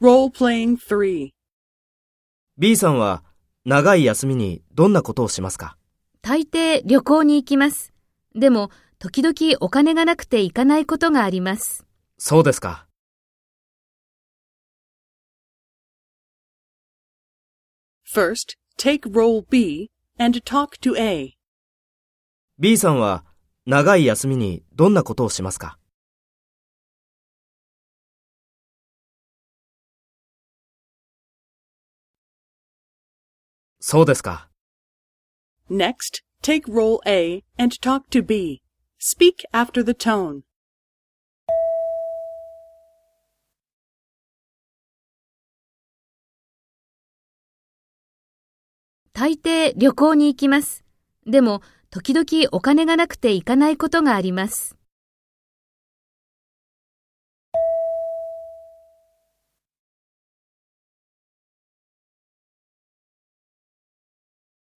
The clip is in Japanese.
Role-playing 3. B さんは長い休みにどんなことをしますか？大抵旅行に行きます。でも、時々お金がなくて行かないことがあります。そうですか。First, take role B and talk to A. B さんは長い休みにどんなことをしますか？そうですか。Next, take role A and talk to B. Speak after the tone. 大抵旅行に行きます。でも、時々お金がなくて行かないことがあります。